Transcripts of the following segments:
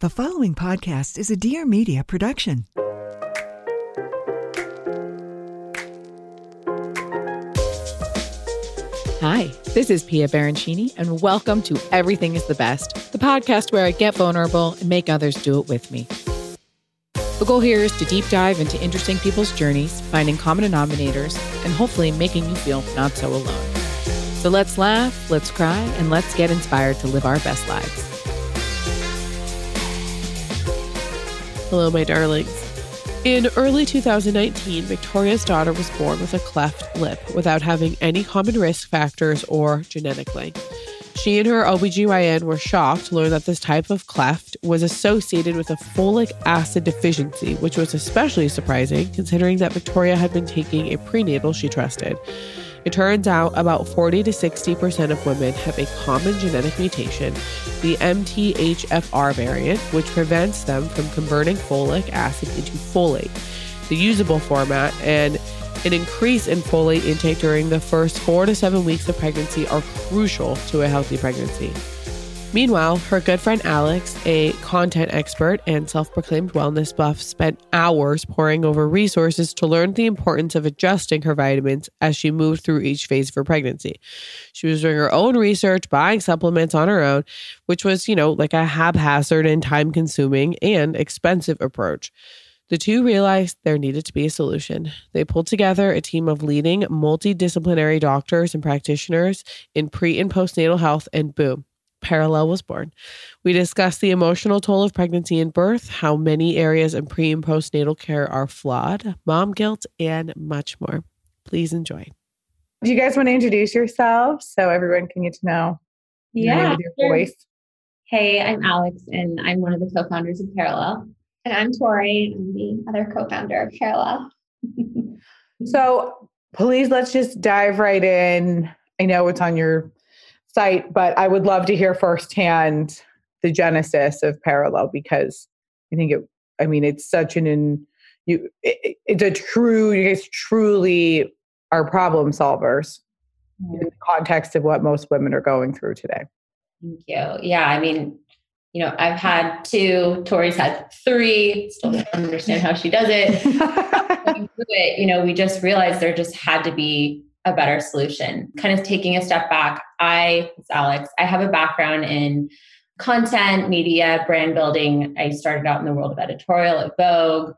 The following podcast is a Dear Media production. Hi, this is Pia Baroncini, and welcome to Everything is the Best, the podcast where I get vulnerable and make others do it with me. The goal here is to deep dive into interesting people's journeys, finding common denominators, and hopefully making you feel not so alone. So let's laugh, let's cry, and let's get inspired to live our best lives. Hello, my darlings. In early 2019, Victoria's daughter was born with a cleft lip without having any common risk factors or genetic link. She and her OBGYN were shocked to learn that this type of cleft was associated with a folic acid deficiency, which was especially surprising considering that Victoria had been taking a prenatal she trusted. It turns out about 40 to 60% of women have a common genetic mutation, the MTHFR variant, which prevents them from converting folic acid into folate, the usable format, and an increase in folate intake during the first four to seven weeks of pregnancy are crucial to a healthy pregnancy. Meanwhile, her good friend Alex, a content expert and self proclaimed wellness buff, spent hours poring over resources to learn the importance of adjusting her vitamins as she moved through each phase of her pregnancy. She was doing her own research, buying supplements on her own, which was, you know, like a haphazard and time consuming and expensive approach. The two realized there needed to be a solution. They pulled together a team of leading multidisciplinary doctors and practitioners in pre and postnatal health, and boom, Perelel was born. We discussed the emotional toll of pregnancy and birth, how many areas in pre and postnatal care are flawed, mom guilt, and much more. Please enjoy. Do you guys want to introduce yourselves so everyone can get to know yeah, your sure. voice? Hey, I'm Alex, and I'm one of the co-founders of Perelel. And I'm Tori. I'm the other co-founder of Perelel. so please, let's just dive right in. I know it's on your site, but I would love to hear firsthand the genesis of Perelel because I think it. I mean, it's such an in you. It, it's a true. You guys truly are problem solvers mm-hmm. in the context of what most women are going through today. Thank you. Yeah, I mean, you know, I've had two. Tori's had three. Still don't understand how she does it. it. You know, we just realized there just had to be a better solution. Kind of taking a step back, I, it's Alex, I have a background in content, media, brand building. I started out in the world of editorial at Vogue,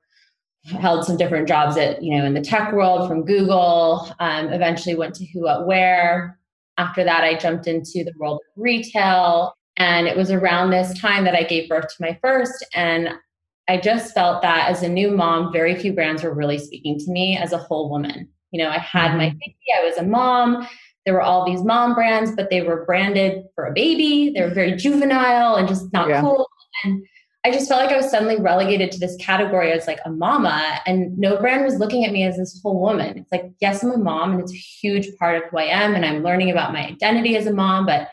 held some different jobs at, you know, in the tech world from Google, um, eventually went to Who What Wear. After that, I jumped into the world of retail. And it was around this time that I gave birth to my first. And I just felt that as a new mom, very few brands were really speaking to me as a whole woman. You know, I had my mm-hmm. baby, I was a mom. There were all these mom brands, but they were branded for a baby. They were very juvenile and just not yeah. cool. And I just felt like I was suddenly relegated to this category as like a mama, and no brand was looking at me as this whole woman. It's like, yes, I'm a mom, and it's a huge part of who I am, and I'm learning about my identity as a mom, but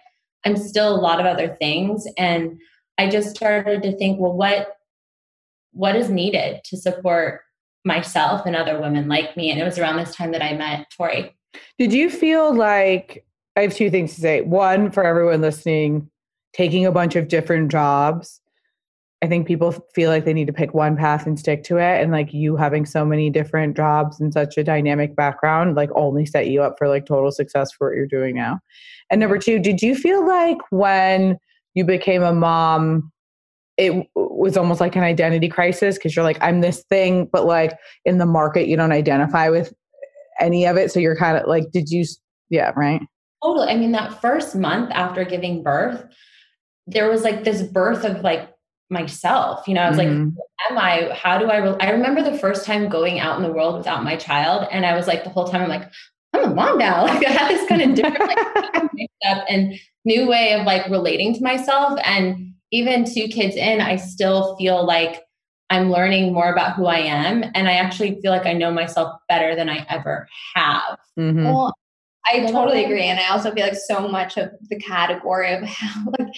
I'm still a lot of other things. And I just started to think, well, what what is needed to support myself and other women like me. And it was around this time that I met Tori. Did you feel like I have two things to say? One, for everyone listening, taking a bunch of different jobs. I think people feel like they need to pick one path and stick to it. And like you having so many different jobs and such a dynamic background, like only set you up for like total success for what you're doing now. And number two, did you feel like when you became a mom, it was almost like an identity crisis because you're like, I'm this thing, but like in the market, you don't identify with any of it. So you're kind of like, did you, yeah, right? Totally. I mean, that first month after giving birth, there was like this birth of like myself. You know, I was mm-hmm. like, am I? How do I? Re-? I remember the first time going out in the world without my child, and I was like, the whole time, I'm like, I'm a mom now. Like I had this kind of different like up and new way of like relating to myself. And even two kids in, I still feel like I'm learning more about who I am. And I actually feel like I know myself better than I ever have. Mm-hmm. Well, I totally agree. And I also feel like so much of the category of how like,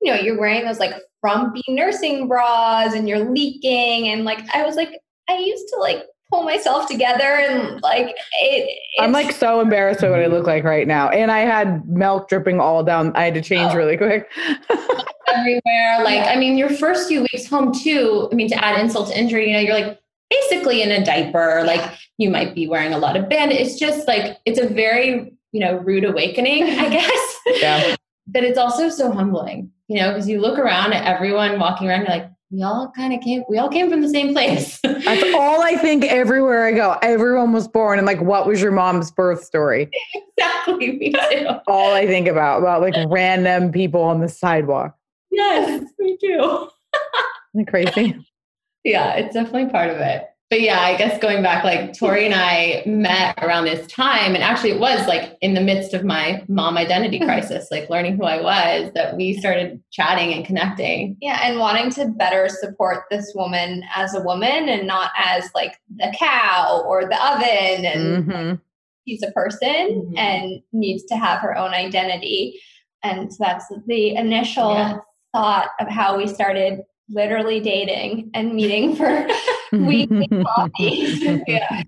you know, you're wearing those like frumpy nursing bras and you're leaking. And like I was like, I used to like pull myself together and like it I'm like so embarrassed by what I look like right now. And I had milk dripping all down. I had to change oh. really quick. everywhere. Like, I mean, your first few weeks home too, I mean, to add insult to injury, you know, you're like basically in a diaper, like you might be wearing a lot of band. It's just like it's a very, you know, rude awakening, I guess. Yeah. but it's also so humbling, you know, because you look around at everyone walking around, you're like, we all kind of came we all came from the same place. That's all i think everywhere i go. Everyone was born and like what was your mom's birth story? Exactly me too. All i think about about like random people on the sidewalk. Yes me too. Crazy? Yeah it's definitely part of it but yeah, I guess going back, like Tori and I met around this time, and actually it was like in the midst of my mom identity crisis, like learning who I was, that we started chatting and connecting. Yeah, and wanting to better support this woman as a woman and not as like the cow or the oven, and mm-hmm. she's a person mm-hmm. and needs to have her own identity. And so that's the initial yes. thought of how we started literally dating and meeting for weekly coffee yeah,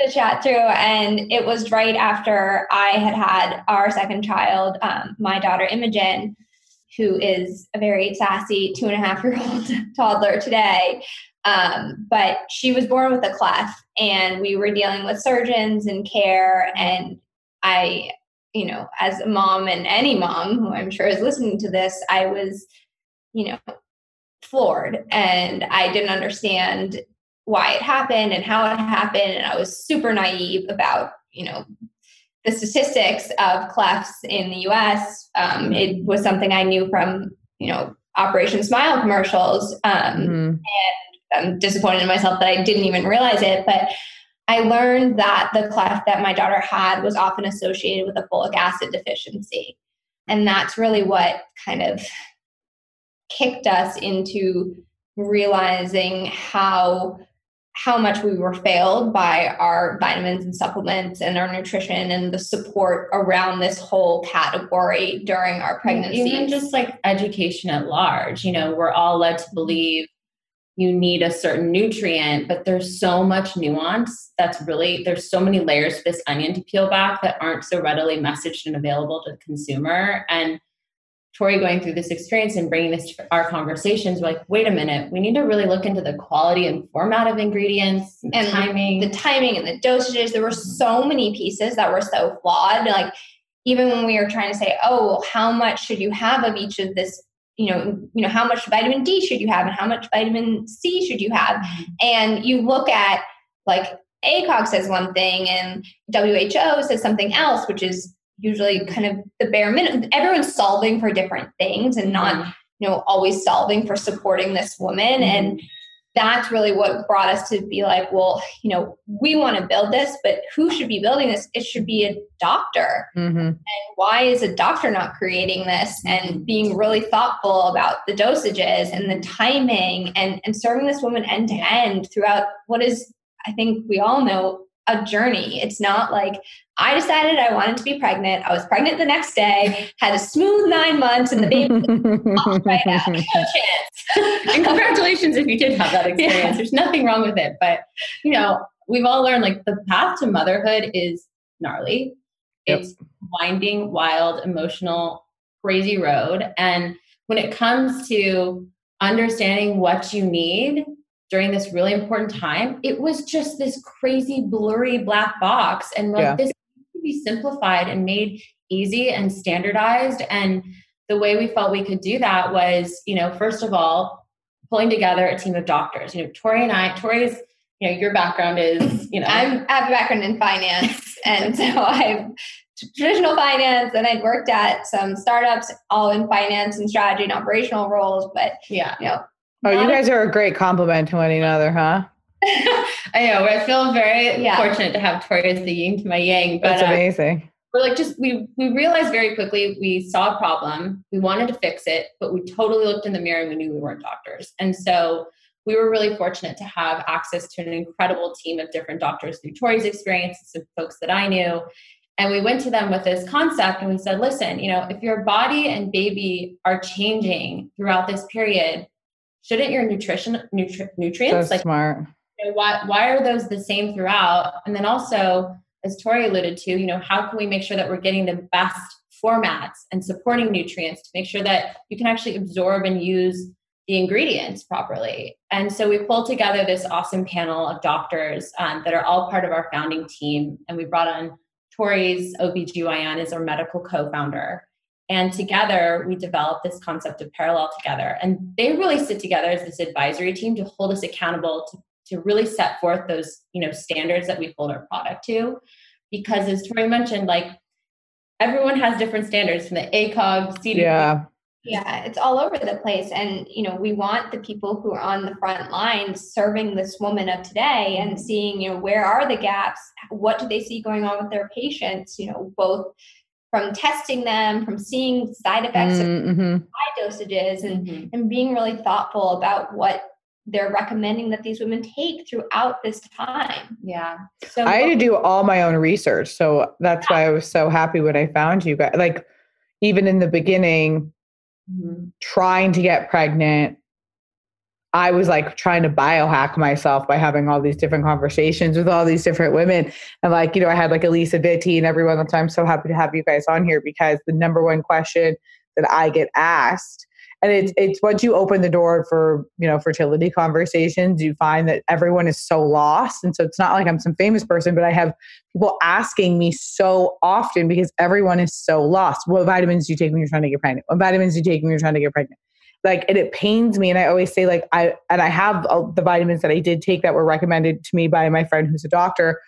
to chat through. And it was right after I had had our second child, um, my daughter Imogen, who is a very sassy two and a half year old toddler today. Um, but she was born with a cleft, and we were dealing with surgeons and care. And I, you know, as a mom and any mom who I'm sure is listening to this, I was, you know, floored and I didn't understand why it happened and how it happened. And I was super naive about, you know, the statistics of clefts in the US. Um, it was something I knew from, you know, Operation Smile commercials. Um, mm-hmm. And I'm disappointed in myself that I didn't even realize it. But I learned that the cleft that my daughter had was often associated with a folic acid deficiency. And that's really what kind of kicked us into realizing how how much we were failed by our vitamins and supplements and our nutrition and the support around this whole category during our pregnancy. Even just like education at large, you know, we're all led to mm-hmm. believe you need a certain nutrient, but there's so much nuance that's really, there's so many layers to this onion to peel back that aren't so readily messaged and available to the consumer. And Tori going through this experience and bringing this to our conversations, we're like, wait a minute, we need to really look into the quality and format of ingredients and, and timing. The timing and the dosages. There were so many pieces that were so flawed. Like even when we were trying to say, oh, well, how much should you have of each of this? You know, you know, how much vitamin D should you have and how much vitamin C should you have? Mm-hmm. And you look at like ACOG says one thing and WHO says something else, which is usually kind of the bare minimum. Everyone's solving for different things and not, mm-hmm. you know, always solving for supporting this woman. Mm-hmm. And that's really what brought us to be like, well, you know, we want to build this, but who should be building this? It should be a doctor. Mm-hmm. And why is a doctor not creating this and mm-hmm. being really thoughtful about the dosages and the timing and, and serving this woman end to end throughout what is, I think we all know, a journey. It's not like I decided I wanted to be pregnant. I was pregnant the next day, had a smooth nine months, and the baby right out. No chance. and congratulations if you did have that experience. Yeah. There's nothing wrong with it. But, you know, we've all learned like the path to motherhood is gnarly. Yep. It's winding, wild, emotional, crazy road. And when it comes to understanding what you need during this really important time, it was just this crazy blurry black box. And like, yeah. this be simplified and made easy and standardized and the way we felt we could do that was, you know, first of all, pulling together a team of doctors. You know, Tori and I, Tori's, you know, your background is, you know, I'm, I have a background in finance. and so I've traditional finance and I'd worked at some startups all in finance and strategy and operational roles. But yeah, you know, Oh, you guys are a great compliment to one another, huh? I know. I feel very yeah. fortunate to have Tori as the yin to my yang. But, That's uh, amazing. Uh, we're like just we we realized very quickly we saw a problem. We wanted to fix it, but we totally looked in the mirror and we knew we weren't doctors. And so we were really fortunate to have access to an incredible team of different doctors through Tori's experience, some folks that I knew. And we went to them with this concept and we said, listen, you know, if your body and baby are changing throughout this period, shouldn't your nutrition nutri- nutrients so like smart. you know, why why are those the same throughout? And then also as tori alluded to you know how can we make sure that we're getting the best formats and supporting nutrients to make sure that you can actually absorb and use the ingredients properly? And so we pulled together this awesome panel of doctors um, that are all part of our founding team. And we brought on tori's obgyn as our medical co-founder and together, we developed this concept of Perelel together. And they really sit together as this advisory team to hold us accountable to, to really set forth those, you know, standards that we hold our product to. Because as Tori mentioned, like everyone has different standards from the ACOG, CDC. Yeah. Yeah, it's all over the place. And, you know, we want the people who are on the front lines serving this woman of today and seeing, you know, where are the gaps? What do they see going on with their patients? You know, both from testing them, from seeing side effects mm-hmm. of high dosages, and, mm-hmm. and being really thoughtful about what they're recommending that these women take throughout this time. Yeah. So I had to do all my own research. So that's why I was so happy when I found you guys. Like, even in the beginning, mm-hmm. trying to get pregnant, I was like trying to biohack myself by having all these different conversations with all these different women. And like, you know, I had like Alisa Vitti and everyone. So I'm so happy to have you guys on here because the number one question that I get asked, and it's it's once you open the door for, you know, fertility conversations, you find that everyone is so lost. And so it's not like I'm some famous person, but I have people asking me so often because everyone is so lost. What vitamins do you take when you're trying to get pregnant? What vitamins do you take when you're trying to get pregnant? Like and it pains me and i always say like i and i have the vitamins that i did take that were recommended to me by my friend who's a doctor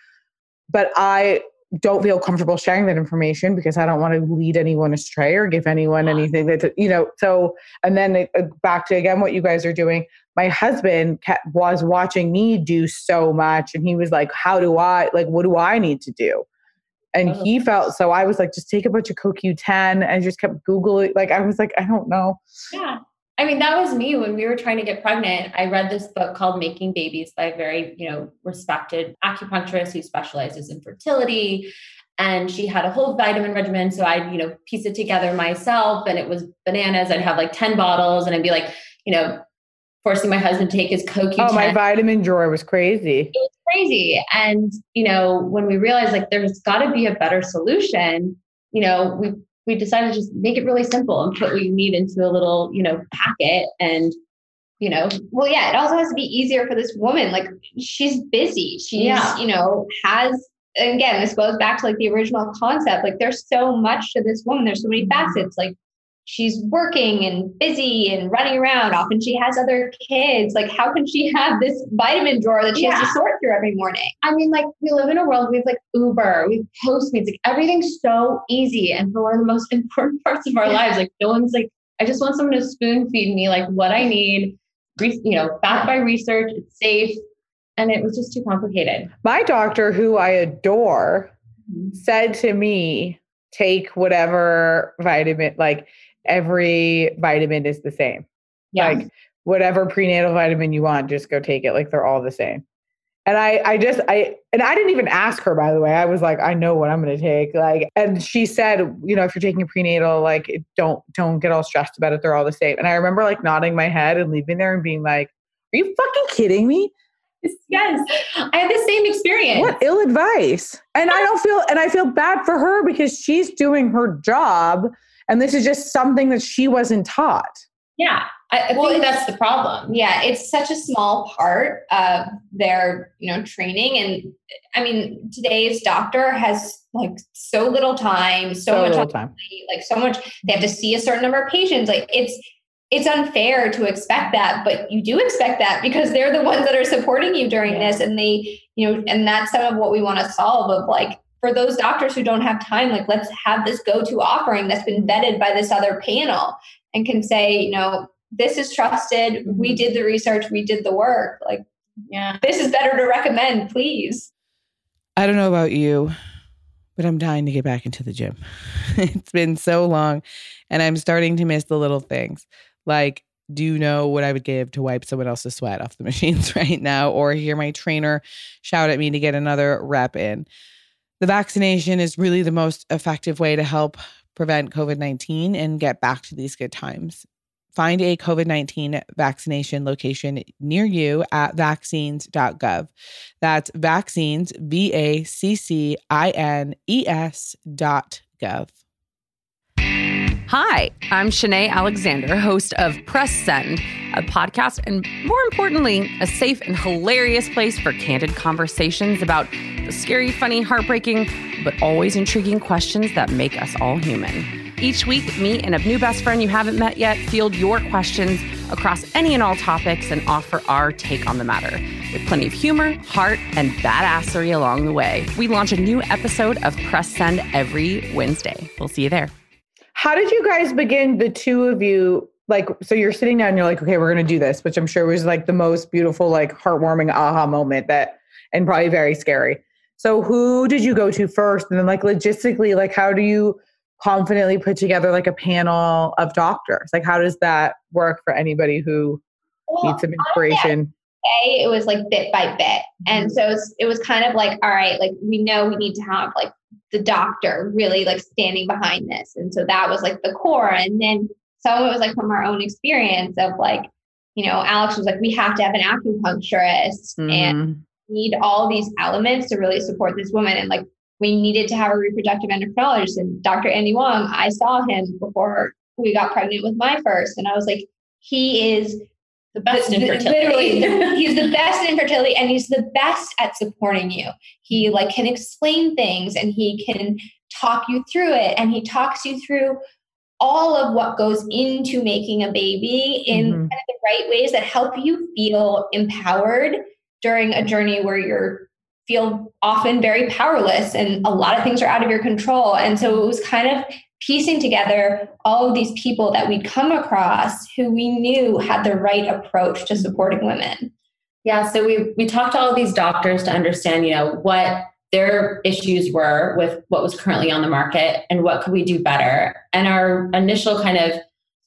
but i don't feel comfortable sharing that information because i don't want to lead anyone astray or give anyone anything that you know so and then uh, back to again what you guys are doing my husband was watching me do so much and he was like how do i like what do i need to do? And oh. he felt so i was like just take a bunch of coq10 and just kept googling like i was like i don't know. Yeah I mean, that was me when we were trying to get pregnant. I read this book called Making Babies by a very, you know, respected acupuncturist who specializes in fertility. And she had a whole vitamin regimen. So I'd, you know, piece it together myself and it was bananas. I'd have like 10 bottles and I'd be like, you know, forcing my husband to take his CoQ10. Oh, my vitamin drawer was crazy. It was crazy. And, you know, when we realized like there's got to be a better solution, you know, we we decided to just make it really simple and put what you need into a little, you know, packet and you know well yeah it also has to be easier for this woman like she's busy she's yeah. you know has again this goes back to like the original concept like there's so much to this woman there's so many facets like she's working and busy and running around. Often she has other kids. Like, how can she have this vitamin drawer that she yeah. has to sort through every morning? I mean, like, we live in a world, we have like Uber, we have Postmates, like, everything's so easy. And for one of the most important parts of our yeah. lives, like, no one's like, I just want someone to spoon feed me, like, what I need, you know, backed by research, it's safe. And it was just too complicated. My doctor, who I adore, mm-hmm. said to me, take whatever vitamin, like, every vitamin is the same. Yeah. Like whatever prenatal vitamin you want, just go take it. Like they're all the same. And I, I just, I, and I didn't even ask her, by the way. I was like, I know what I'm going to take. Like, and she said, you know, if you're taking a prenatal, like, don't, don't get all stressed about it. They're all the same. And I remember like nodding my head and leaving there and being like, are you fucking kidding me? Yes, I had the same experience. What ill advice. And I don't feel, and I feel bad for her because she's doing her job and this is just something that she wasn't taught. Yeah, I, I Well, think that's the problem. Yeah, it's such a small part of their, you know, training. And I mean, today's doctor has like so little time, so, So much little time. their like so much they have to see a certain number of patients. Like it's it's unfair to expect that, but you do expect that because they're the ones that are supporting you during Yeah. this. And they, you know, and that's some of what we want to solve of like for those doctors who don't have time, like let's have this go-to offering that's been vetted by this other panel and can say, you know, this is trusted. Mm-hmm. We did the research, we did the work. Like Yeah. this is better to recommend, please. I don't know about you, but I'm dying to get back into the gym. it's been so long and I'm starting to miss the little things. Like, do you know what I would give to wipe someone else's sweat off the machines right now or hear my trainer shout at me to get another rep in? The vaccination is really the most effective way to help prevent COVID 19 and get back to these good times. Find a COVID 19 vaccination location near you at vaccines.gov. That's vaccines, V A C C I N E S dot gov. Hi, I'm Shanae Alexander, host of Press Send, a podcast and more importantly, a safe and hilarious place for candid conversations about the scary, funny, heartbreaking, but always intriguing questions that make us all human. Each week, me and a new best friend you haven't met yet field your questions across any and all topics and offer our take on the matter with plenty of humor, heart, and badassery along the way. We launch a new episode of Press Send every Wednesday. We'll see you there. How did you guys begin, the two of you? Like, so you're sitting down and you're like, okay, we're going to do this, which I'm sure was like the most beautiful, like heartwarming aha moment that, and probably very scary. So, who did you go to first? And then, like, logistically, like, how do you confidently put together like a panel of doctors? Like, how does that work for anybody who Well, needs some inspiration? A, it was like bit by bit. And mm-hmm. so it was, it was kind of like, all right, like we know we need to have like the doctor really like standing behind this. And so that was like the core. And then some of it was like from our own experience of like, you know, Alex was like, we have to have an acupuncturist and Mhm. need all these elements to really support this woman. And like we needed to have a reproductive endocrinologist. And Dr. Andy Huang, I saw him before we got pregnant with my first. And I was like, he is The best in the- fertility. Literally, he's the best in fertility and he's the best at supporting you. He like can explain things and he can talk you through it and he talks you through all of what goes into making a baby in Mhm. kind of the right ways that help you feel empowered during a journey where you're feel often very powerless and a lot of things are out of your control. And so it was kind of piecing together all of these people that we'd come across who we knew had the right approach to supporting women. Yeah, so we we talked to all of these doctors to understand, you know, what their issues were with what was currently on the market and what could we do better. And our initial kind of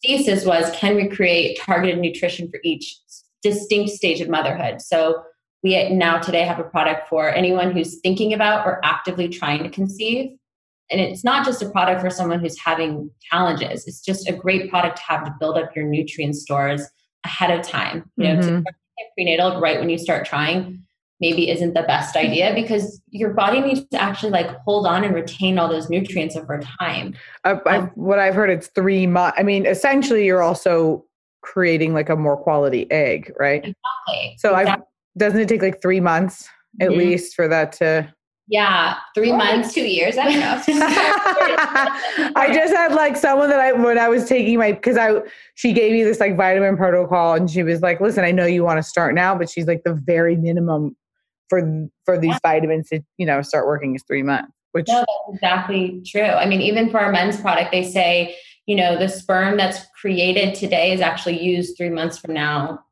thesis was can we create targeted nutrition for each distinct stage of motherhood? So we now today have a product for anyone who's thinking about or actively trying to conceive. And it's not just a product for someone who's having challenges. It's just a great product to have to build up your nutrient stores ahead of time. You know, to Mhm. prenatal right when you start trying maybe isn't the best idea because your body needs to actually like hold on and retain all those nutrients over time. I, I, what I've heard, it's three months. I mean, essentially, you're also creating like a more quality egg, right? Exactly. So I doesn't it take like three months at Mhm. least for that to? Yeah, three Or like months. two years, I don't know. I just had like someone that I when I was taking my because I she gave me this like vitamin protocol and she was like, listen, I know you want to start now, but she's like the very minimum for for these vitamins to you know start working is three months. Which No, that's exactly true. I mean, even for our men's product, they say, you know, the sperm that's created today is actually used three months from now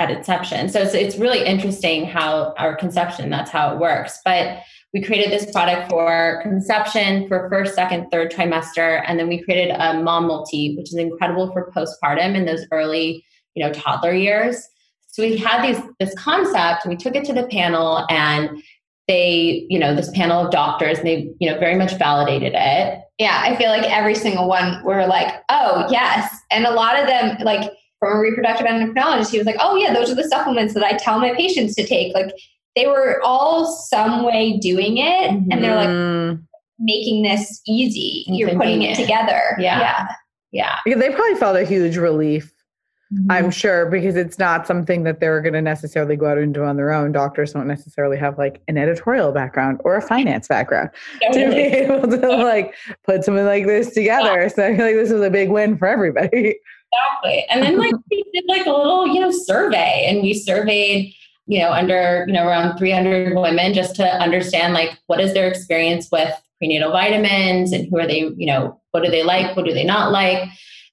at inception. So it's, it's really interesting how our conception, that's how it works. But we created this product for conception, for first, second, third trimester. And then we created a mom multi, which is incredible for postpartum in those early, you know, toddler years. So we had these this concept we took it to the panel and they, you know, this panel of doctors, and they, you know, very much validated it. yeah, I feel like every single one were like, oh, yes. And a lot of them, like from a reproductive endocrinologist, he was like, oh, yeah, those are the supplements that I tell my patients to take. Like they were all some way doing it. And they're like Mm. making this easy. And You're putting it convenient. together. Yeah. Yeah. Yeah. Yeah, they probably felt a huge relief I'm sure because it's not something that they're going to necessarily go out and do on their own. Doctors don't necessarily have like an editorial background or a finance background to be able to like put something like this together. So I feel like this was a big win for everybody. Exactly. And then like we did like a little, you know, survey and we surveyed, you know, under, you know, around 300 women just to understand like what is their experience with prenatal vitamins and who are they, you know, what do they like, what do they not like?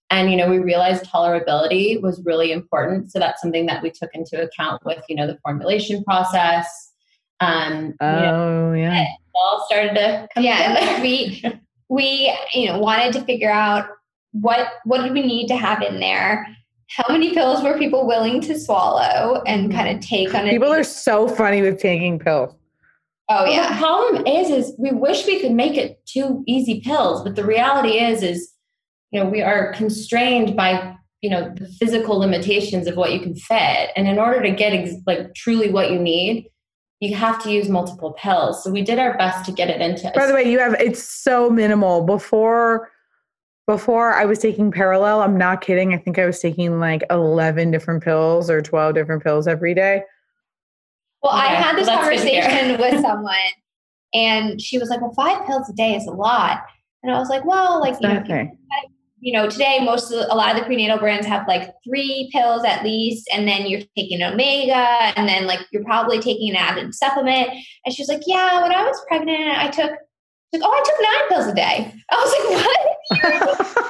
And, you know, we realized tolerability was really important. So that's something that we took into account with, you know, the formulation process. Um, oh, you know, yeah. It all started to come Yeah. We, we, you know, wanted to figure out what, what did we need to have in there? How many pills were people willing to swallow and mm-hmm. kind of take on it? People are so funny with taking pills. Oh yeah. Well, the problem is, is we wish we could make it two easy pills, but the reality is, is you know we are constrained by you know the physical limitations of what you can fit and in order to get ex- like truly what you need you have to use multiple pills so we did our best to get it into by the way you have it's so minimal before before i was taking Perelel. I'm not kidding. I think i was taking like 11 different pills or 12 different pills every day. Well okay. i had this conversation with someone and she was like well five pills a day is a lot. And i was like well like you know, you know, today most of the, a lot of the prenatal brands have like three pills at least, and then you're taking omega, and then like you're probably taking an added supplement. And she's like, Yeah, when I was pregnant, I took like, oh, I took nine pills a day. I was like, what?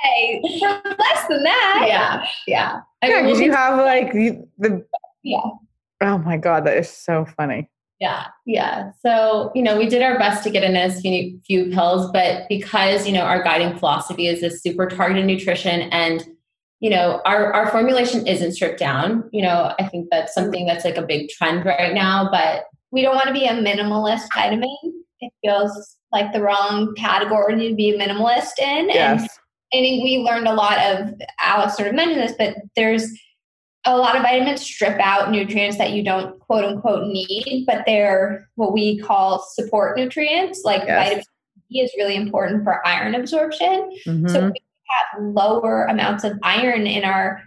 For less than that. Yeah, yeah. I yeah, because you have like the, the yeah. Oh my god, that is so funny. Yeah, yeah. So, you know, we did our best to get in as few, few pills, but because, you know, our guiding philosophy is this super targeted nutrition and, you know, our, our formulation isn't stripped down. You know, I think that's something that's like a big trend right now, but we don't want to be a minimalist vitamin. It feels like the wrong category to be a minimalist in. Yes. And I think we learned a lot of, Alex sort of mentioned this, but there's, a lot of vitamins strip out nutrients that you don't quote unquote need, but they're what we call support nutrients. Like yes. vitamin D is really important for iron absorption. Mm-hmm. So we have lower amounts of iron in our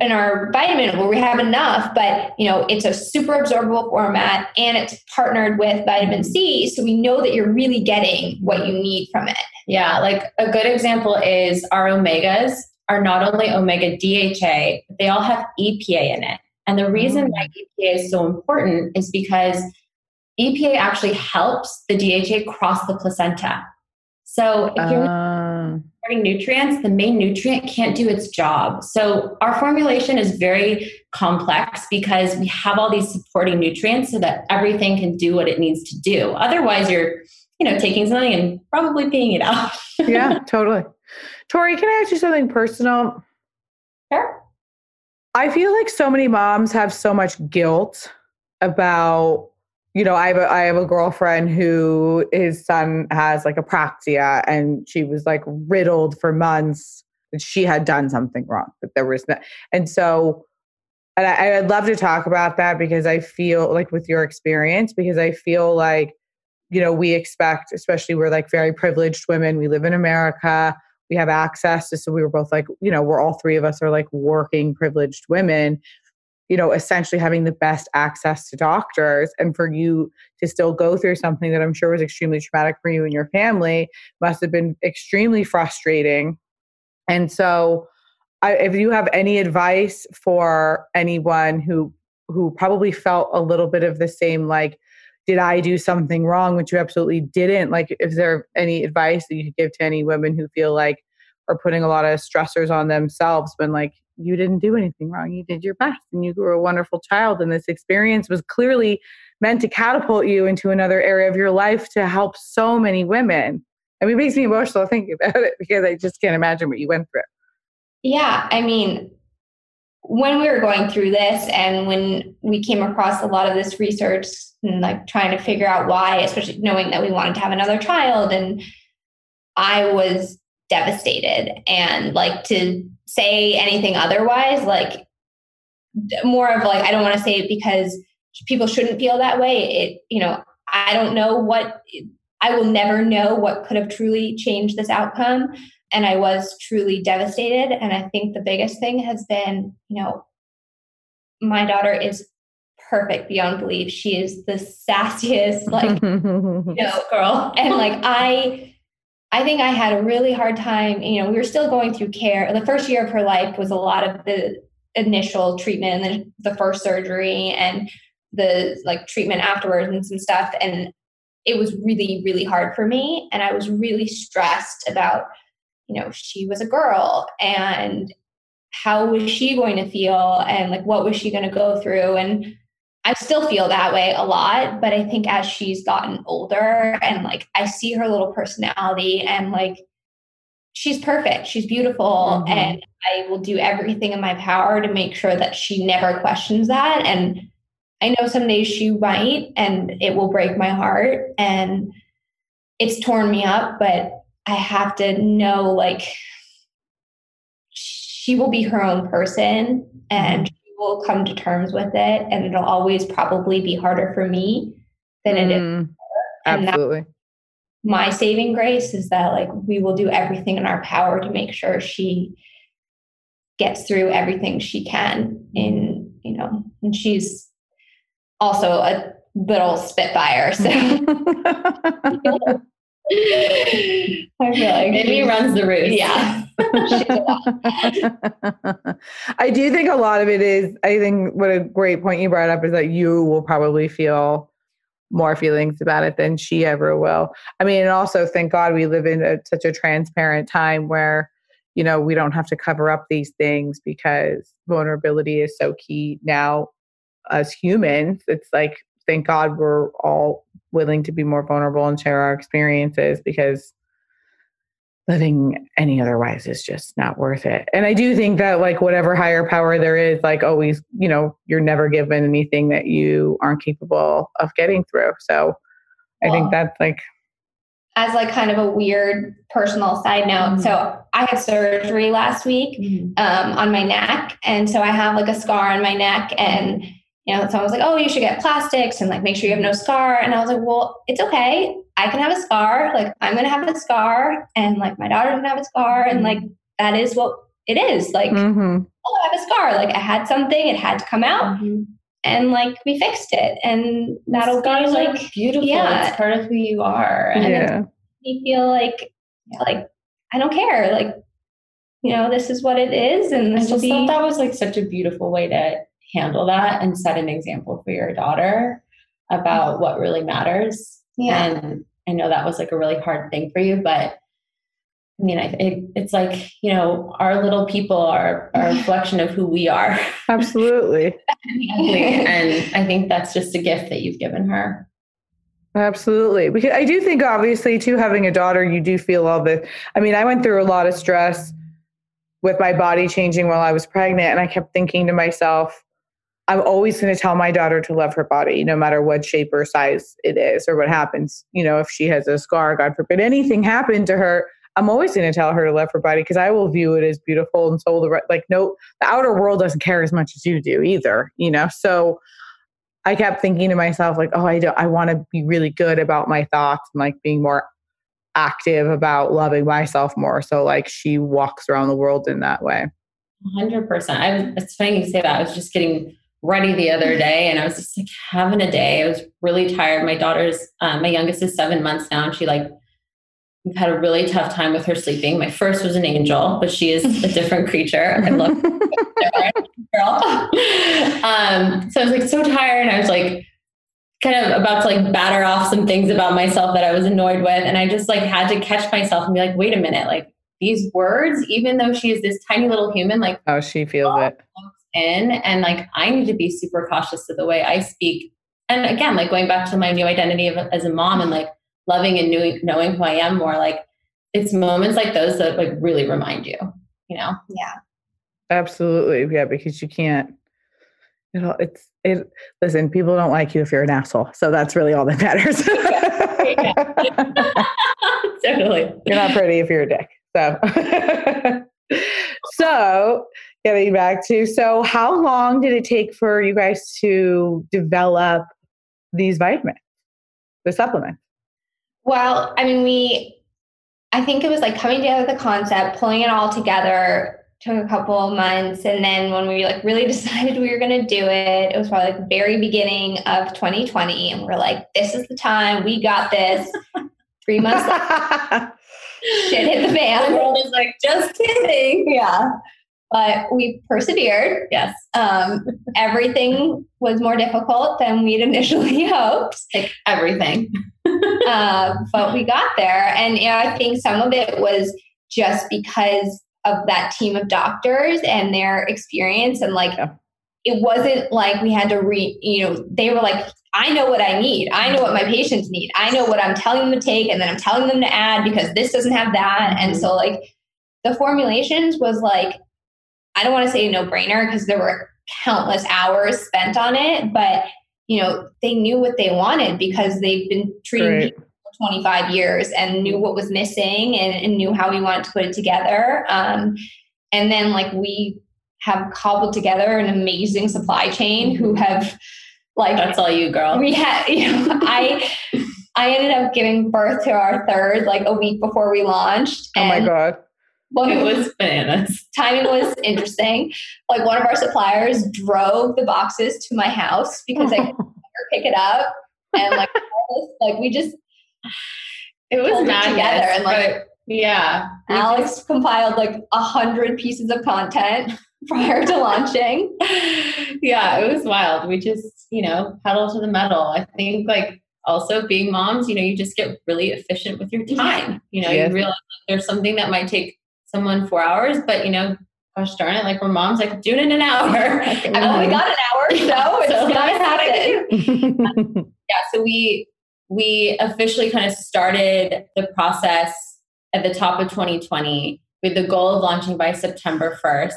in our vitamin where we have enough, but you know, it's a super absorbable format and it's partnered with vitamin C. So we know that you're really getting what you need from it. Yeah, like a good example is our omegas are not only omega DHA, but they all have EPA in it. And the reason why mm. EPA is so important is because EPA actually helps the DHA cross the placenta. So if you're uh. Supporting nutrients, the main nutrient can't do its job. So our formulation is very complex because we have all these supporting nutrients so that everything can do what it needs to do. Otherwise, you're you know taking something and probably peeing it out. yeah, totally. Tori, can I ask you something personal? Sure. I feel like so many moms have so much guilt about, you know, I have a, I have a girlfriend who his son has like apraxia and she was like riddled for months that she had done something wrong, that there was no, and so, and I, I'd love to talk about that because I feel like with your experience, because I feel like, you know, we expect, especially we're like very privileged women, we live in America we have access to so we were both like you know we're all three of us are like working privileged women you know essentially having the best access to doctors and for you to still go through something that i'm sure was extremely traumatic for you and your family must have been extremely frustrating and so I, if you have any advice for anyone who who probably felt a little bit of the same like did I do something wrong, which you absolutely didn't? Like, is there any advice that you could give to any women who feel like are putting a lot of stressors on themselves when like you didn't do anything wrong, you did your best and you were a wonderful child, and this experience was clearly meant to catapult you into another area of your life to help so many women. I mean, it makes me emotional thinking about it because I just can't imagine what you went through. Yeah, I mean, when we were going through this and when we came across a lot of this research and like trying to figure out why, especially knowing that we wanted to have another child, and I was devastated. And like to say anything otherwise, like more of like, I don't want to say it because people shouldn't feel that way. It, you know, I don't know what, I will never know what could have truly changed this outcome. and I was truly devastated. And I think the biggest thing has been, you know, my daughter is perfect beyond belief. She is the sassiest, like, you know, girl. And like, I, I think I had a really hard time. You know, we were still going through care. The first year of her life was a lot of the initial treatment and then the first surgery and the like treatment afterwards and some stuff. And it was really, really hard for me. And I was really stressed about, you know, she was a girl and how was she going to feel and like what was she going to go through and I still feel that way a lot, but I think as she's gotten older and like I see her little personality and like she's perfect, she's beautiful, mm-hmm. and I will do everything in my power to make sure that she never questions that. And I know some days she might, and it will break my heart and it's torn me up, but I have to know like she will be her own person and mm-hmm will come to terms with it and it'll always probably be harder for me than it mm, is absolutely my saving grace is that like we will do everything in our power to make sure she gets through everything she can in you know and she's also a little spitfire so I feel like maybe runs the roost. Yeah. I do think a lot of it is, I think what a great point you brought up is that you will probably feel more feelings about it than she ever will. I mean, and also thank God we live in a, such a transparent time where, you know, we don't have to cover up these things because vulnerability is so key now as humans. It's like, thank God we're all willing to be more vulnerable and share our experiences because living any otherwise is just not worth it. And I do think that like whatever higher power there is, like always, you know, you're never given anything that you aren't capable of getting through. So I think that's like as like kind of a weird personal side note. Mm-hmm. So I had surgery last week mm-hmm. um, on my neck. And so I have like a scar on my neck and you know, someone was like, oh, you should get plastics and like make sure you have no scar. And I was like, well, it's okay. I can have a scar. Like, I'm to have a scar and like my daughter can have a scar. And like, that is what it is. Like, mm-hmm. oh, I have a scar. Like, I had something, it had to come out. Mm-hmm. And like, we fixed it. And that'll Scars be like beautiful. Yeah. It's part of who you are. And yeah. you feel like, like, I don't care. Like, you know, this is what it is. And this I just be- thought that was like such a beautiful way to handle that and set an example for your daughter about what really matters. Yeah. And I know that was like a really hard thing for you, but I mean, I, it, it's like, you know, our little people are, are a reflection of who we are. Absolutely. and I think that's just a gift that you've given her. Absolutely. Because I do think obviously too having a daughter, you do feel all this. I mean, I went through a lot of stress with my body changing while I was pregnant. And I kept thinking to myself, I'm always going to tell my daughter to love her body, no matter what shape or size it is or what happens. You know, if she has a scar, God forbid anything happened to her, I'm always going to tell her to love her body because I will view it as beautiful. And so the like, no, the outer world doesn't care as much as you do either. You know, so I kept thinking to myself like, oh, I do, I want to be really good about my thoughts and like being more active about loving myself more. So like she walks around the world in that way. 100%. I, was, it's funny you say that. I was just getting ready the other day and I was just like having a day. I was really tired. My daughter's, um, my youngest is seven months now and she like, we've had a really tough time with her sleeping. My first was an angel, but she is a different creature. I love girl. um, so I was like so tired. And I was like kind of about to like batter off some things about myself that I was annoyed with. And I just like had to catch myself and be like, wait a minute, like these words, even though she is this tiny little human, like oh, she feels it in and like i need to be super cautious of the way i speak. And again like going back to my new identity of, as a mom and like loving and knowing, knowing who i am more like it's moments like those that like really remind you you know? Yeah. Absolutely. Yeah because you can't you know it's it listen people don't like you if you're an asshole so that's really all that matters. Totally. You're not pretty if you're a dick so. So getting back to so how long did it take for you guys to develop these vitamins the supplements well i mean we I think it was like coming together the concept, pulling it all together took a couple of months. And then when we like really decided we were going to do it, it was probably like the very beginning of 2020. And we're like, this is the time. We got this. Three months later, shit hit the fan. The world is like, just kidding. Yeah. But we persevered. Yes. Um, everything was more difficult than we'd initially hoped. Like everything. uh, but we got there. And you know, I think some of it was just because of that team of doctors and their experience and like yeah. it wasn't like we had to re, you know they were like i know what i need i know what my patients need i know what i'm telling them to take and then i'm telling them to add because this doesn't have that mm-hmm. and so like the formulations was like i don't want to say a no brainer because there were countless hours spent on it but you know they knew what they wanted because they've been treating Great. people for 25 years and knew what was missing and, and knew how we wanted to put it together. Um, and then like we have cobbled together an amazing supply chain who have like that's all you girl. We had you know I I ended up giving birth to our third like a week before we launched. oh my god. It was bananas. Timing was interesting. Like one of our suppliers drove the boxes to my house because I could pick it up. And like, like we just it was mad together and like yeah alex just, compiled like a hundred pieces of content prior to launching yeah it was wild we just you know pedal to the metal i think like also being moms you know you just get really efficient with your time you know yes. you realize there's something that might take someone four hours but you know gosh darn it, like we're moms, I could do it in an hour. I've only got an hour, so it's so gonna happen. yeah, so we we officially kind of started the process at the top of 2020 with the goal of launching by September 1st.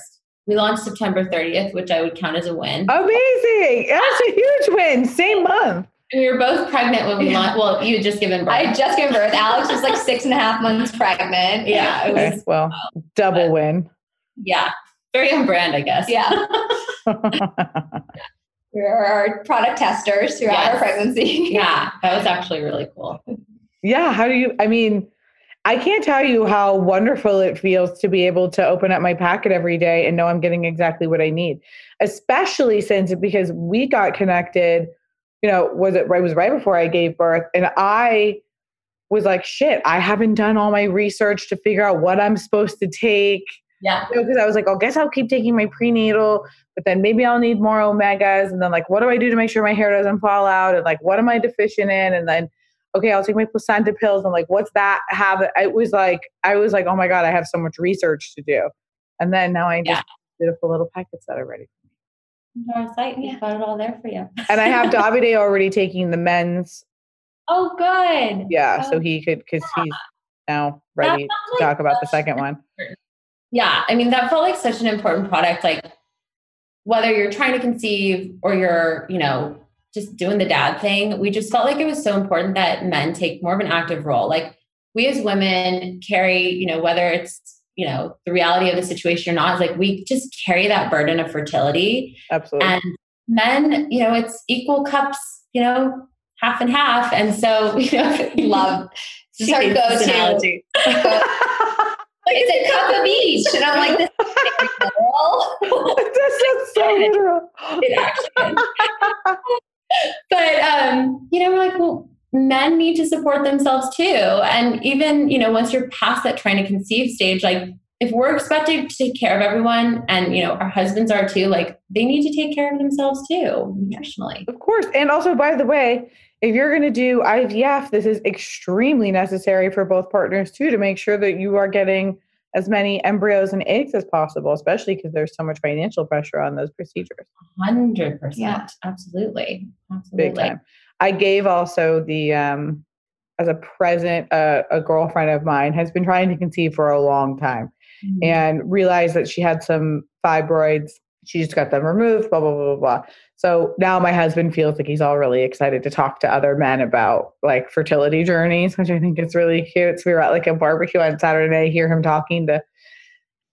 We launched September 30th, which I would count as a win. Amazing. That's a huge win. Same month. We were both pregnant when we launched. Well, you had just given birth. I had just given birth. Alex was like six and a half months pregnant. Yeah. It was, okay, well, double win. Yeah. Very on brand, I guess. Yeah. we were our product testers throughout yes. our pregnancy. yeah, that was actually really cool. Yeah, how do you? I mean, I can't tell you how wonderful it feels to be able to open up my packet every day and know I'm getting exactly what I need. Especially since because we got connected, you know, was it right was right before I gave birth and I was like, shit, I haven't done all my research to figure out what I'm supposed to take. Yeah. Because you know, I was like, I guess I'll keep taking my prenatal but then maybe I'll need more omegas. And then, like, what do I do to make sure my hair doesn't fall out? And like, what am I deficient in? And then, okay, I'll take my placenta pills. And like, what's that have? It was like, I was like, oh my God, I have so much research to do. And then now I just yeah. beautiful little packets that are ready Our site, we got it all there for you. and I have Davide already taking the men's. Oh, good. Yeah, oh, so he could because yeah. he's now ready to talk about the second one. Yeah, I mean that felt like such an important product. Like whether you're trying to conceive or you're, you know, just doing the dad thing, we just felt like it was so important that men take more of an active role. Like we as women carry, you know, whether it's, you know, the reality of the situation or not, is like we just carry that burden of fertility. Absolutely. And men, you know, it's equal cups, you know, half and half. And so, you know, love. This is our go-to. it's a cup of each. And I'm like, this is literal. this is so literal. it actually is. but, um, you know, we're like, well, men need to support themselves too. And even, you know, once you're past that trying to conceive stage, like if we're expected to take care of everyone and, you know, our husbands are too, like they need to take care of themselves too, nutritionally. Of course. And also, by the way, if you're going to do IVF, this is extremely necessary for both partners too to make sure that you are getting as many embryos and eggs as possible, especially because there's so much financial pressure on those procedures. 100%. Yeah. Absolutely. Absolutely. Big time. I gave also the, um, as a present, uh, a girlfriend of mine has been trying to conceive for a long time mm-hmm. and realized that she had some fibroids she just got them removed, blah, blah, blah, blah, blah. So now my husband feels like he's all really excited to talk to other men about like fertility journeys, which I think is really cute. So we were at like a barbecue on Saturday, hear him talking to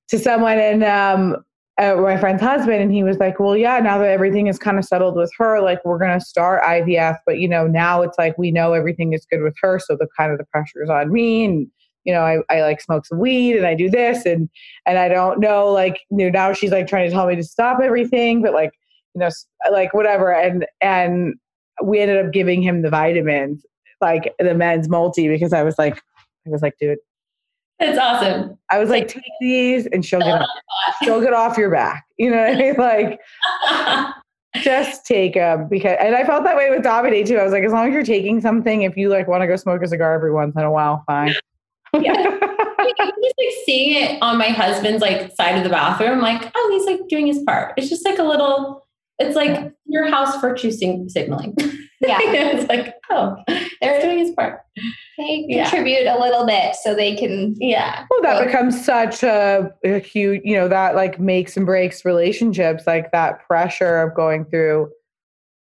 to someone and um uh, my friend's husband and he was like well yeah now that everything is kind of settled with her like we're going to start ivf but you know now it's like we know everything is good with her so the kind of the pressure is on me and you know, I, I like smoke some weed and I do this and and I don't know like you know now she's like trying to tell me to stop everything, but like you know like whatever and and we ended up giving him the vitamins like the men's multi because I was like I was like dude it's awesome. I was like, take these and she'll get off, she'll get off your back. You know what I mean? Like, just take them because, and I felt that way with Dominique too. I was like, as long as you're taking something, if you like want to go smoke a cigar every once in a while, fine. yeah. just like seeing it on my husband's like side of the bathroom, like, oh, he's like doing his part. It's just like a little, it's like your house virtue signaling. Yeah. it's like, oh, they're doing his part. They yeah. contribute a little bit so they can. Yeah. Well, that becomes such a, a huge, you know, that like makes and breaks relationships, like that pressure of going through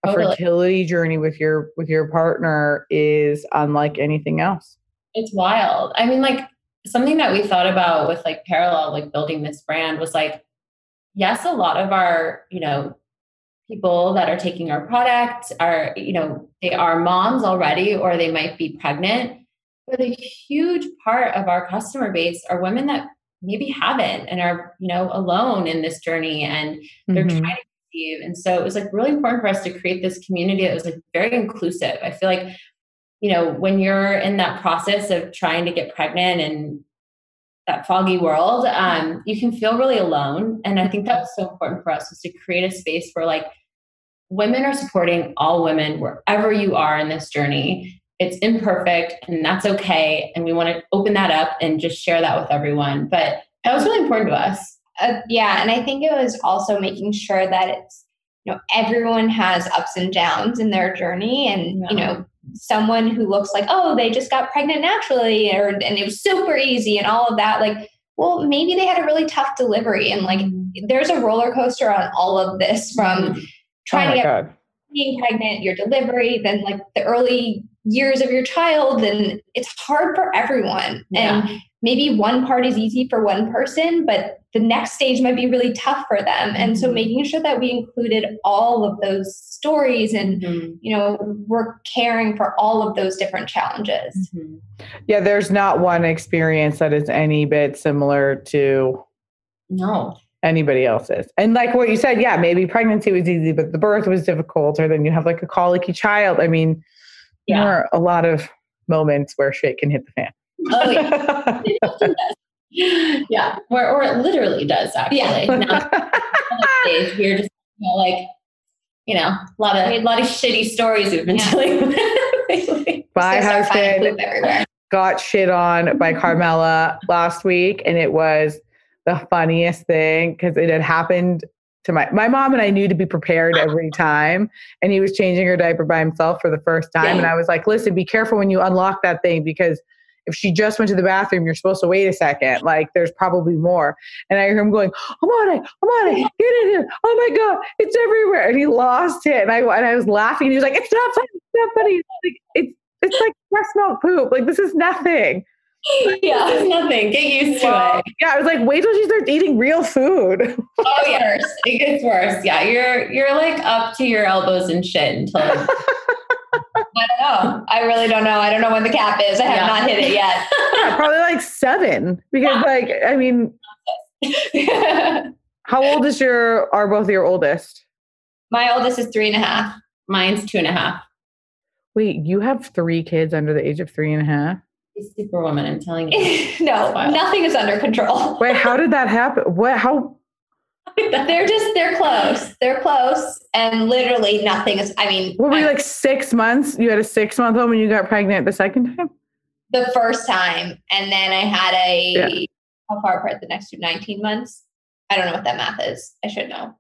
a totally. fertility journey with your with your partner is unlike anything else. It's wild. I mean, like something that we thought about with like Perelel, like building this brand was like, yes, a lot of our, you know, people that are taking our product are, you know, they are moms already or they might be pregnant. But a huge part of our customer base are women that maybe haven't and are, you know, alone in this journey and they're mm-hmm. trying to conceive. And so it was like really important for us to create this community that was like very inclusive. I feel like, you know, when you're in that process of trying to get pregnant and that foggy world, um, you can feel really alone. And I think that was so important for us was to create a space where like women are supporting all women wherever you are in this journey. It's imperfect and that's okay. And we want to open that up and just share that with everyone. But that was really important to us. Uh, yeah. And I think it was also making sure that it's, you know, everyone has ups and downs in their journey. And, yeah. you know, someone who looks like, oh, they just got pregnant naturally or and it was super easy and all of that, like, well, maybe they had a really tough delivery and like mm-hmm. there's a roller coaster on all of this from mm-hmm. trying oh to get God. being pregnant, your delivery, then like the early years of your child, and it's hard for everyone. Yeah. And maybe one part is easy for one person, but the next stage might be really tough for them. And so mm-hmm. making sure that we included all of those stories and, mm-hmm. you know, we're caring for all of those different challenges. Mm-hmm. Yeah, there's not one experience that is any bit similar to no anybody else's. And like what you said, yeah, maybe pregnancy was easy, but the birth was difficult, or then you have like a colicky child. I mean, yeah. there are a lot of moments where shit can hit the fan. Oh yeah. yeah, or, or it literally does actually. Yeah. Now, we're just you know, like, you know, a lot of a lot of shitty stories we've been yeah. with. My husband got shit on by mm-hmm. Carmela last week, and it was the funniest thing because it had happened to my my mom and I knew to be prepared every time. And he was changing her diaper by himself for the first time, yeah. and I was like, "Listen, be careful when you unlock that thing because." If she just went to the bathroom, you're supposed to wait a second. Like there's probably more. And I hear him going, I'm on it, I'm on it, get in here. Oh my God, it's everywhere. And he lost it. And I and I was laughing. And he was like, It's not funny, it's not funny. It's like, it's, it's like breast milk poop. Like this is nothing. Yeah, it's nothing. Get used to it. Yeah, I was like, wait till she starts eating real food. oh yeah, it gets worse. Yeah, you're you're like up to your elbows in shit until I don't know. I really don't know. I don't know when the cap is. I have yeah. not hit it yet. yeah, probably like seven. Because yeah. like, I mean how old is your are both your oldest? My oldest is three and a half. Mine's two and a half. Wait, you have three kids under the age of three and a half? Superwoman, I'm telling you. no, nothing is under control. Wait, how did that happen? What how they're just they're close. They're close, and literally nothing is. I mean, what were you like six months? You had a six month old when you got pregnant the second time. The first time, and then I had a yeah. how far apart the next two? Nineteen months. I don't know what that math is. I should know.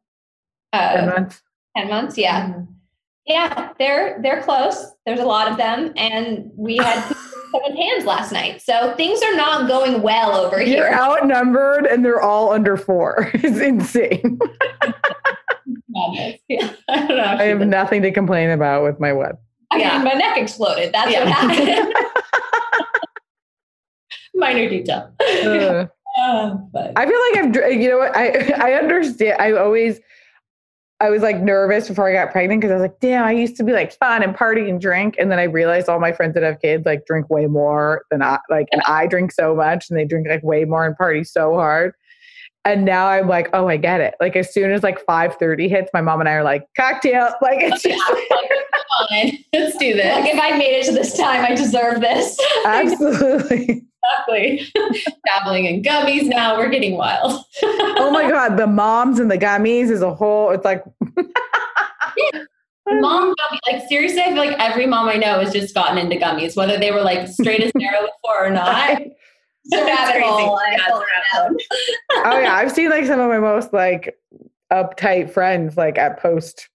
Uh, ten months. Ten months. Yeah. Mm-hmm. Yeah, they're they're close. There's a lot of them, and we had seven hands last night. So things are not going well over You're here. You're outnumbered and they're all under four. It's insane. yeah. I, I have nothing to complain about with my web. I yeah. mean, my neck exploded. That's yeah. what happened. Minor detail. Uh, uh, I feel like I've, you know what? I, I understand. I always, I was like nervous before I got pregnant because I was like, damn, I used to be like fun and party and drink. And then I realized all my friends that have kids like drink way more than I like, and I drink so much and they drink like way more and party so hard. And now I'm like, oh, I get it. Like as soon as like 5:30 hits, my mom and I are like, cocktail. Like it's just Come on, let's do this. Like if I made it to this time, I deserve this. absolutely. Exactly. Dabbling in gummies now. We're getting wild. oh my god, the moms and the gummies is a whole. It's like mom gummy. Like seriously, I feel like every mom I know has just gotten into gummies, whether they were like straight as narrow before or not. It's a rabbit crazy. hole. I Yeah, oh yeah, I've seen like some of my most like uptight friends like at post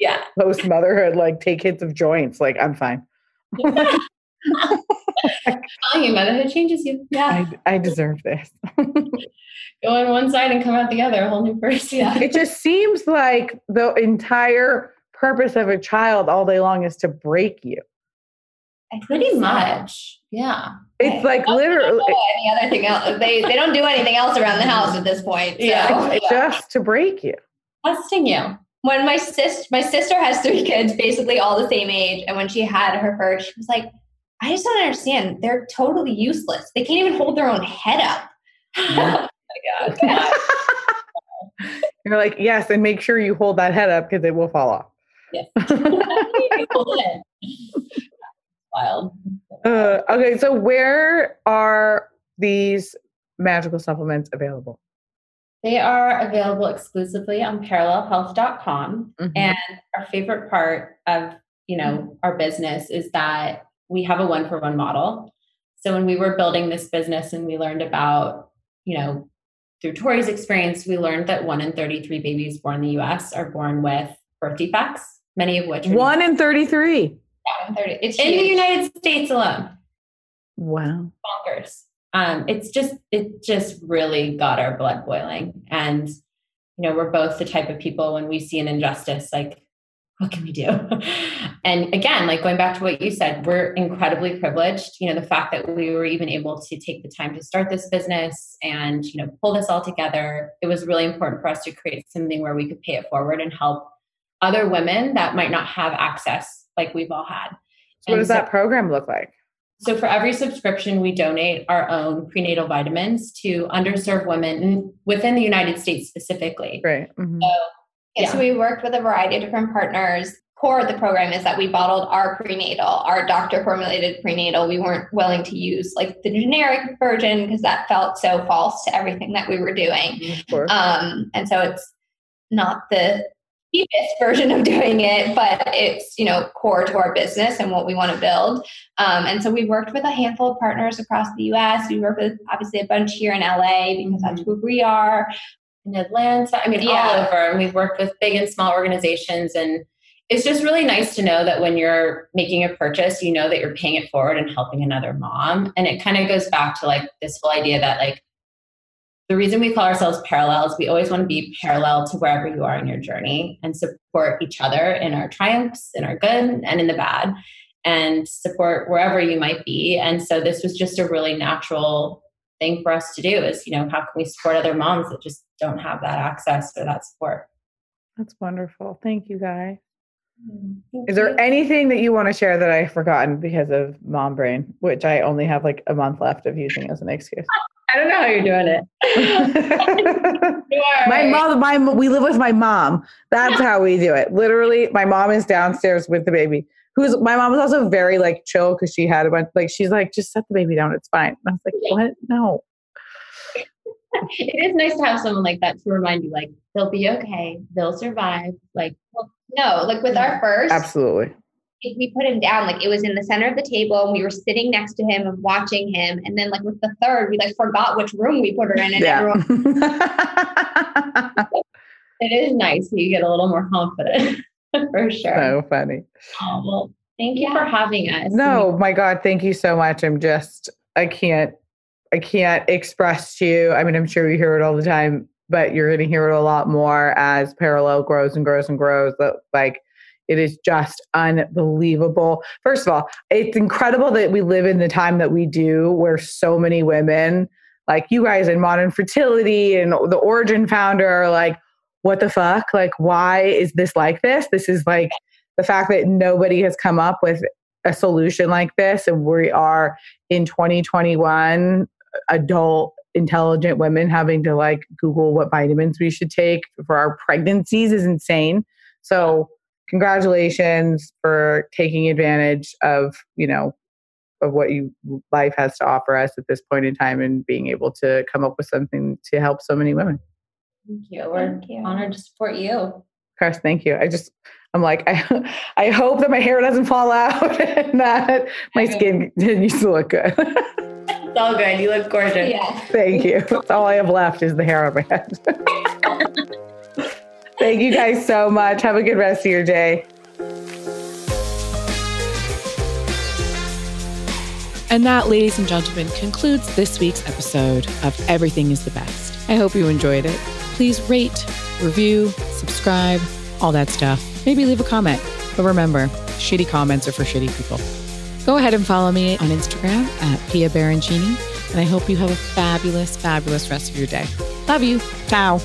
Yeah. post motherhood like take hits of joints. Like I'm fine. Telling you, motherhood changes you. Yeah. I, I deserve this. Go on one side and come out the other, a whole new person. Yeah. it just seems like the entire purpose of a child all day long is to break you. Pretty much. Yeah. It's like literally any other thing else. They they don't do anything else around the house at this point. So. Yeah. just to break you. Testing you. when my sis my sister has three kids basically all the same age and when she had her first she was like i just don't understand they're totally useless they can't even hold their own head up oh my God. You're like, yes, and make sure you hold that head up because it will fall off. Yes. Wild. Uh, okay, so where are these magical supplements available? They are available exclusively on perelelhealth.com. Mhm. And our favorite part of, you know, our business is that we have a one for one model. So when we were building this business and we learned about, you know, through Tori's experience, we learned that one in 33 babies born in the US are born with birth defects, many of which are One in 33. I'm 30. it's in the. United States alone. Wow. bonkers. Um, it's just it just really got our blood boiling, and you know we're both the type of people when we see an injustice, like what can we do? and again, like going back to what you said, we're incredibly privileged. You know the fact that we were even able to take the time to start this business and you know pull this all together. It was really important for us to create something where we could pay it forward and help other women that might not have access like we've all had. So what does that program look like? so for every subscription, we donate our own prenatal vitamins to underserved women within the United States specifically. Right. mhm. So Yeah, so we worked with a variety of different partners. Core of the program is that we bottled our prenatal, our doctor formulated prenatal. We weren't willing to use like the generic version because that felt so false to everything that we were doing. Um, and so it's not the cheapest version of doing it, but it's you know core to our business and what we want to build. Um, and so we worked with a handful of partners across the U.S. We work with obviously a bunch here in LA because that's who we are. In Atlanta, I mean, all over. And we've worked with big and small organizations. And it's just really nice to know that when you're making a purchase, you know that you're paying it forward and helping another mom. And it kind of goes back to like this whole idea that like the reason we call ourselves Perelel is we always want to be parallel to wherever you are in your journey and support each other in our triumphs, in our good and in the bad, and support wherever you might be. And so this was just a really natural thing for us to do is, you know, how can we support other moms that just don't have that access or that support? That's wonderful. Thank you, guys. Mm-hmm. Is there anything that you want to share that I've forgotten because of mom brain, which I only have like a month left of using as an excuse? I don't know how you're doing it. You my mom, my we live with my mom. That's how we do it. Literally, my mom is downstairs with the baby. Who's my mom was also very like chill because she had a bunch. Like she's like, just set the baby down. It's fine. And I was like, what? No. it is nice to have someone like that to remind you, like, they'll be okay, they'll survive. Like, No, like with our first, Absolutely. we we put him down like it was in the center of the table and we were sitting next to him and watching him and then like with the third we like forgot which room we put her in and everyone it is nice. You get a little more confident for sure. so funny. Oh, well, thank you for having us. No, my God, thank you so much. I'm just, I can't, I can't express to you. I mean, I'm sure you hear it all the time, but you're going to hear it a lot more as Perelel grows and grows and grows. That like, it is just unbelievable. First of all, it's incredible that we live in the time that we do, where so many women, like you guys in modern fertility and the Origin founder, are like what the fuck? Like, why is this like this? This is like the fact that nobody has come up with a solution like this. And we are in 2021, adult, intelligent women having to like Google what vitamins we should take for our pregnancies is insane. So, congratulations for taking advantage of, you know, of what you life has to offer us at this point in time and being able to come up with something to help so many women. Thank you. We're thank you. honored to support you. Chris, thank you. I just I'm like, I I hope that my hair doesn't fall out and that my skin continues to look good. it's all good. You look gorgeous. Yeah. Thank you. That's all I have left is the hair on my head. Thank you guys so much. Have a good rest of your day. And that, ladies and gentlemen, concludes this week's episode of Everything is the Best. I hope you enjoyed it. Please rate, review, subscribe, all that stuff. Maybe leave a comment. But remember, shitty comments are for shitty people. Go ahead and follow me on Instagram at Pia Baroncini. And I hope you have a fabulous, fabulous rest of your day. Love you. Ciao.